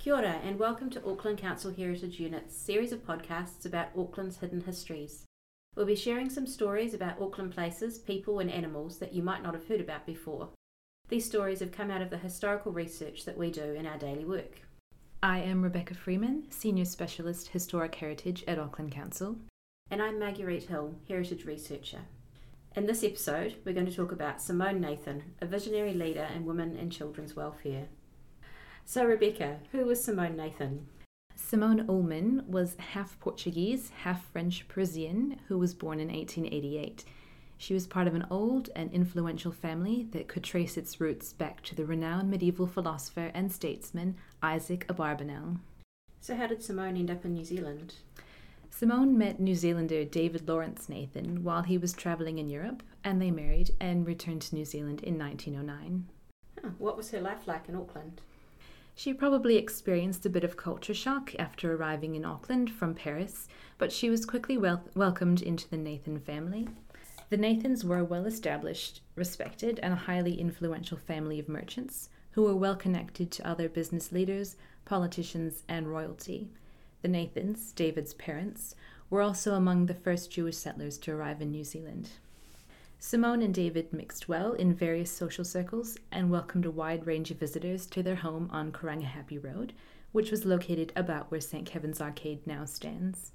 Kia ora, and welcome to Auckland Council Heritage Unit's series of podcasts about Auckland's hidden histories. We'll be sharing some stories about Auckland places, people, and animals that you might not have heard about before. These stories have come out of the historical research that we do in our daily work. I am Rebecca Freeman, Senior Specialist Historic Heritage at Auckland Council. And I'm Marguerite Hill, Heritage Researcher. In this episode, we're going to talk about Simone Nathan, a visionary leader in women and children's welfare. So, Rebecca, who was Simone Nathan? Simone Ullmann was half Portuguese, half French Parisian, who was born in 1888. She was part of an old and influential family that could trace its roots back to the renowned medieval philosopher and statesman Isaac Abarbanel. So, how did Simone end up in New Zealand? Simone met New Zealander David Lawrence Nathan while he was travelling in Europe, and they married and returned to New Zealand in 1909. Huh, what was her life like in Auckland? She probably experienced a bit of culture shock after arriving in Auckland from Paris, but she was quickly wel- welcomed into the Nathan family. The Nathans were a well established, respected, and highly influential family of merchants who were well connected to other business leaders, politicians, and royalty. The Nathans, David's parents, were also among the first Jewish settlers to arrive in New Zealand. Simone and David mixed well in various social circles and welcomed a wide range of visitors to their home on Karangahape Road, which was located about where St. Kevin's Arcade now stands.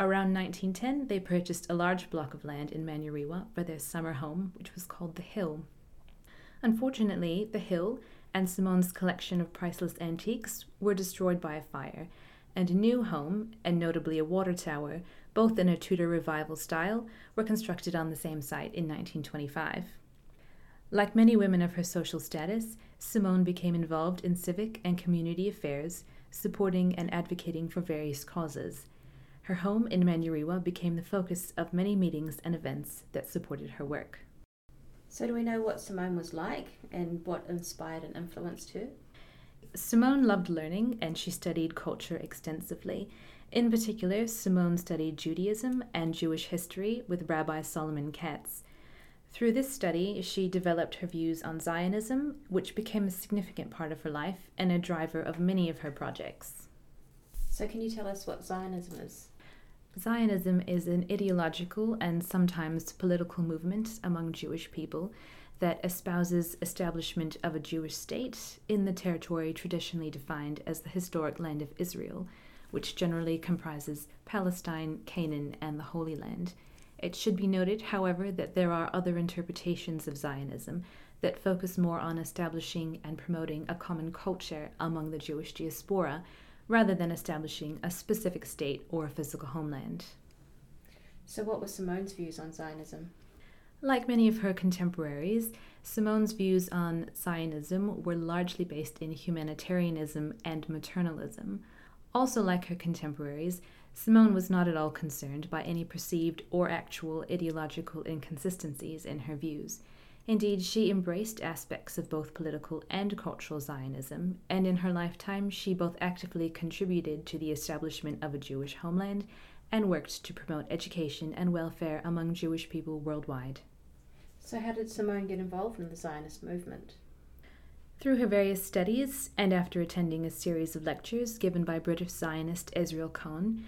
Around 1910, they purchased a large block of land in Manurewa for their summer home, which was called The Hill. Unfortunately, The Hill and Simone's collection of priceless antiques were destroyed by a fire, and a new home, and notably a water tower, both in a Tudor revival style, were constructed on the same site in 1925. Like many women of her social status, Simone became involved in civic and community affairs, supporting and advocating for various causes. Her home in Manurewa became the focus of many meetings and events that supported her work. So, do we know what Simone was like and what inspired and influenced her? Simone loved learning and she studied culture extensively. In particular, Simone studied Judaism and Jewish history with Rabbi Solomon Katz. Through this study, she developed her views on Zionism, which became a significant part of her life and a driver of many of her projects. So, can you tell us what Zionism is? Zionism is an ideological and sometimes political movement among Jewish people that espouses establishment of a Jewish state in the territory traditionally defined as the historic land of Israel, which generally comprises Palestine, Canaan, and the Holy Land. It should be noted, however, that there are other interpretations of Zionism that focus more on establishing and promoting a common culture among the Jewish diaspora rather than establishing a specific state or a physical homeland. So, what were Simone's views on Zionism? Like many of her contemporaries, Simone's views on Zionism were largely based in humanitarianism and maternalism. Also, like her contemporaries, Simone was not at all concerned by any perceived or actual ideological inconsistencies in her views. Indeed, she embraced aspects of both political and cultural Zionism, and in her lifetime, she both actively contributed to the establishment of a Jewish homeland and worked to promote education and welfare among Jewish people worldwide. So, how did Simone get involved in the Zionist movement? Through her various studies, and after attending a series of lectures given by British Zionist Israel Cohen,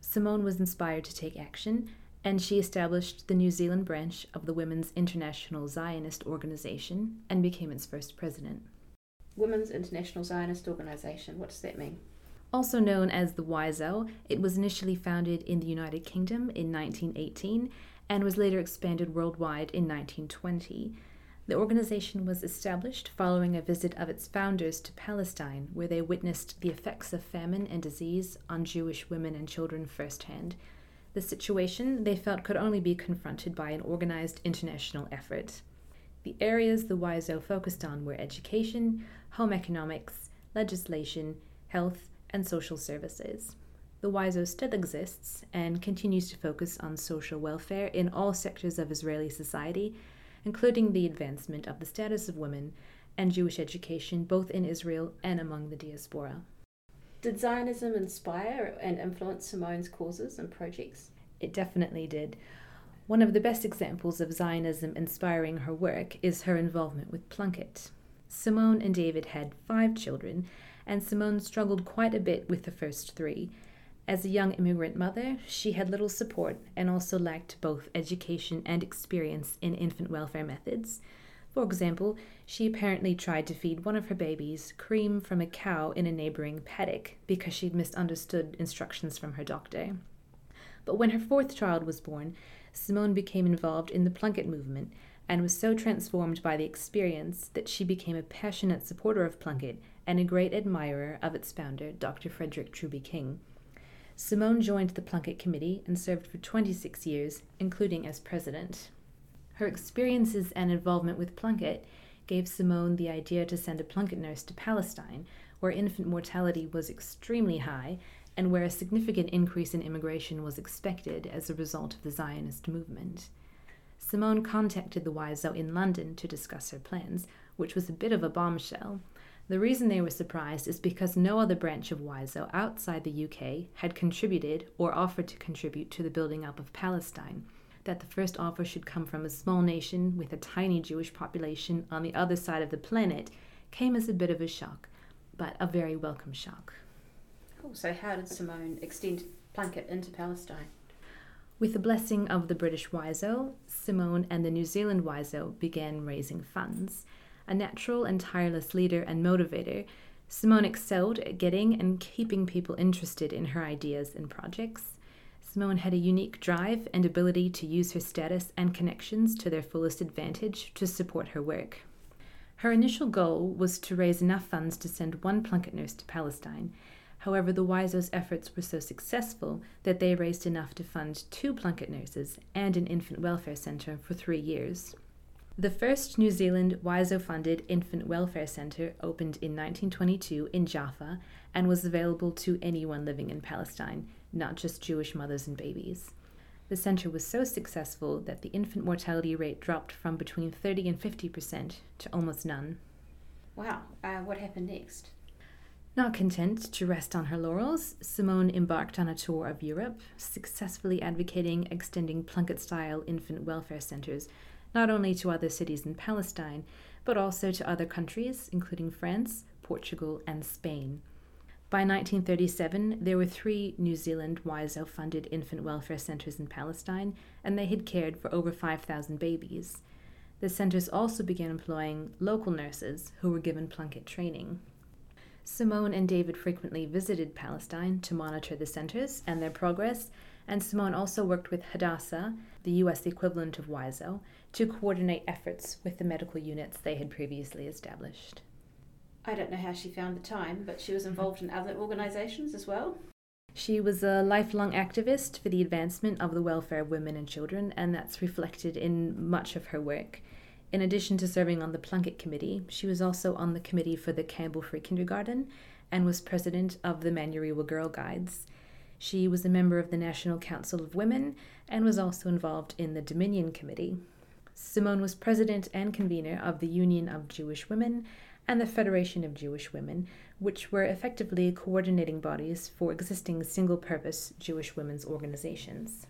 Simone was inspired to take action and she established the New Zealand branch of the Women's International Zionist Organization and became its first president. Women's International Zionist Organization, what does that mean? Also known as the WIZO, it was initially founded in the United Kingdom in 1918 and was later expanded worldwide in 1920. The organization was established following a visit of its founders to Palestine, where they witnessed the effects of famine and disease on Jewish women and children firsthand. The situation they felt could only be confronted by an organized international effort. The areas the WIZO focused on were education, home economics, legislation, health, and social services. The WIZO still exists and continues to focus on social welfare in all sectors of Israeli society, including the advancement of the status of women and Jewish education both in Israel and among the diaspora. Did Zionism inspire and influence Simone's causes and projects? It definitely did. One of the best examples of Zionism inspiring her work is her involvement with Plunket. Simone and David had five children, and Simone struggled quite a bit with the first three. As a young immigrant mother, she had little support and also lacked both education and experience in infant welfare methods. For example, she apparently tried to feed one of her babies cream from a cow in a neighboring paddock because she'd misunderstood instructions from her doctor. But when her fourth child was born, Simone became involved in the Plunket movement and was so transformed by the experience that she became a passionate supporter of Plunket and a great admirer of its founder, Dr. Frederick Truby King. Simone joined the Plunket Committee and served for 26 years, including as president. Her experiences and involvement with Plunket gave Simone the idea to send a Plunket nurse to Palestine, where infant mortality was extremely high and where a significant increase in immigration was expected as a result of the Zionist movement. Simone contacted the WIZO in London to discuss her plans, which was a bit of a bombshell. The reason they were surprised is because no other branch of WIZO outside the UK had contributed or offered to contribute to the building up of Palestine. That the first offer should come from a small nation with a tiny Jewish population on the other side of the planet came as a bit of a shock, but a very welcome shock. Cool. So, how did Simone extend Plunket into Palestine? With the blessing of the British WIZO, Simone and the New Zealand WIZO began raising funds. A natural and tireless leader and motivator, Simone excelled at getting and keeping people interested in her ideas and projects. Simone had a unique drive and ability to use her status and connections to their fullest advantage to support her work. Her initial goal was to raise enough funds to send one Plunket nurse to Palestine, However, the WIZO's efforts were so successful that they raised enough to fund two Plunket nurses and an infant welfare centre for three years. The first New Zealand WIZO funded infant welfare centre opened in 1922 in Jaffa and was available to anyone living in Palestine, not just Jewish mothers and babies. The centre was so successful that the infant mortality rate dropped from between 30 and 50% to almost none. Wow, uh, what happened next? Not content to rest on her laurels, Simone embarked on a tour of Europe, successfully advocating extending Plunket style infant welfare centres not only to other cities in Palestine, but also to other countries, including France, Portugal, and Spain. By 1937, there were three New Zealand WIZO funded infant welfare centres in Palestine, and they had cared for over 5,000 babies. The centres also began employing local nurses who were given Plunket training. Simone and David frequently visited Palestine to monitor the centers and their progress, and Simone also worked with Hadassah, the US equivalent of WIZO, to coordinate efforts with the medical units they had previously established. I don't know how she found the time, but she was involved in other organisations as well. She was a lifelong activist for the advancement of the welfare of women and children, and that's reflected in much of her work. In addition to serving on the Plunket Committee, she was also on the committee for the Campbell Free Kindergarten and was president of the Manurewa Girl Guides. She was a member of the National Council of Women and was also involved in the Dominion Committee. Simone was president and convener of the Union of Jewish Women and the Federation of Jewish Women, which were effectively coordinating bodies for existing single purpose Jewish women's organizations.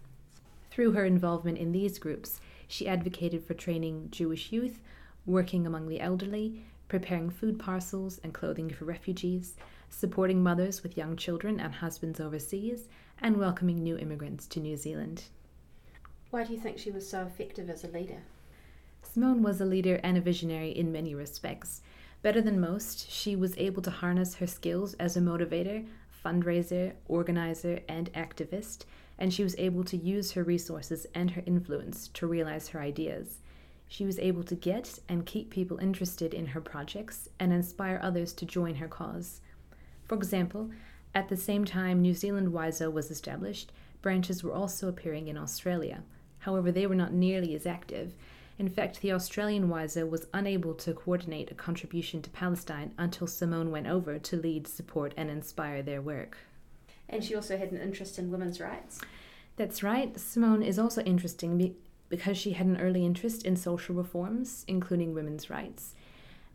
Through her involvement in these groups, she advocated for training Jewish youth, working among the elderly, preparing food parcels and clothing for refugees, supporting mothers with young children and husbands overseas, and welcoming new immigrants to New Zealand. Why do you think she was so effective as a leader? Simone was a leader and a visionary in many respects. Better than most, she was able to harness her skills as a motivator, fundraiser, organizer, and activist and she was able to use her resources and her influence to realize her ideas. She was able to get and keep people interested in her projects and inspire others to join her cause. For example, at the same time New Zealand WIZO was established, branches were also appearing in Australia. However, they were not nearly as active. In fact, the Australian WIZO was unable to coordinate a contribution to Palestine until Simone went over to lead, support, and inspire their work. And she also had an interest in women's rights. That's right. Simone is also interesting because she had an early interest in social reforms, including women's rights.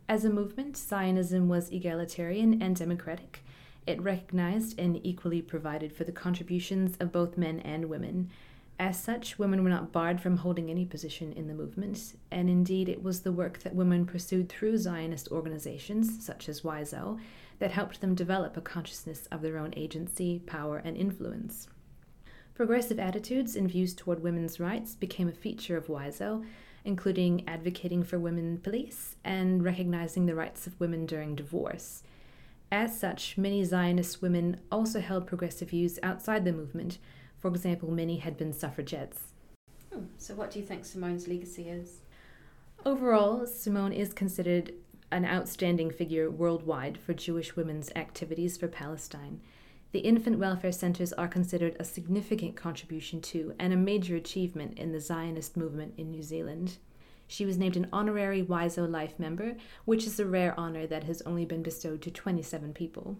As a movement, Zionism was egalitarian and democratic. It recognized and equally provided for the contributions of both men and women. As such, women were not barred from holding any position in the movement, and indeed it was the work that women pursued through Zionist organizations, such as WIZO, that helped them develop a consciousness of their own agency, power, and influence. Progressive attitudes and views toward women's rights became a feature of WIZO, including advocating for women police and recognizing the rights of women during divorce. As such, many Zionist women also held progressive views outside the movement. For example, many had been suffragettes. Hmm, so, what do you think Simone's legacy is? Overall, Simone is considered an outstanding figure worldwide for Jewish women's activities for Palestine. The infant welfare centers are considered a significant contribution to and a major achievement in the Zionist movement in New Zealand. She was named an honorary WIZO Life member, which is a rare honor that has only been bestowed to 27 people.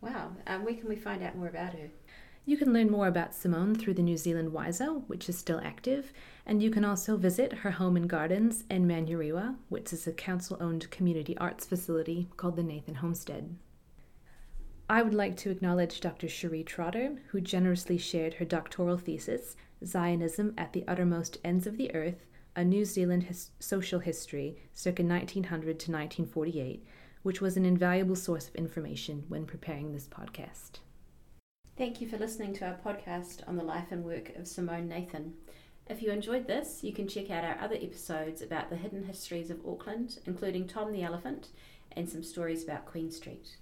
Wow, um, where can we find out more about her? You can learn more about Simone through the New Zealand WIZO, which is still active, and you can also visit her home and gardens in Manurewa, which is a council owned community arts facility called the Nathan Homestead. I would like to acknowledge Dr. Cherie Trotter, who generously shared her doctoral thesis, Zionism at the Uttermost Ends of the Earth A New Zealand his- Social History, circa 1900 to 1948, which was an invaluable source of information when preparing this podcast. Thank you for listening to our podcast on the life and work of Simone Nathan. If you enjoyed this, you can check out our other episodes about the hidden histories of Auckland, including Tom the Elephant and some stories about Queen Street.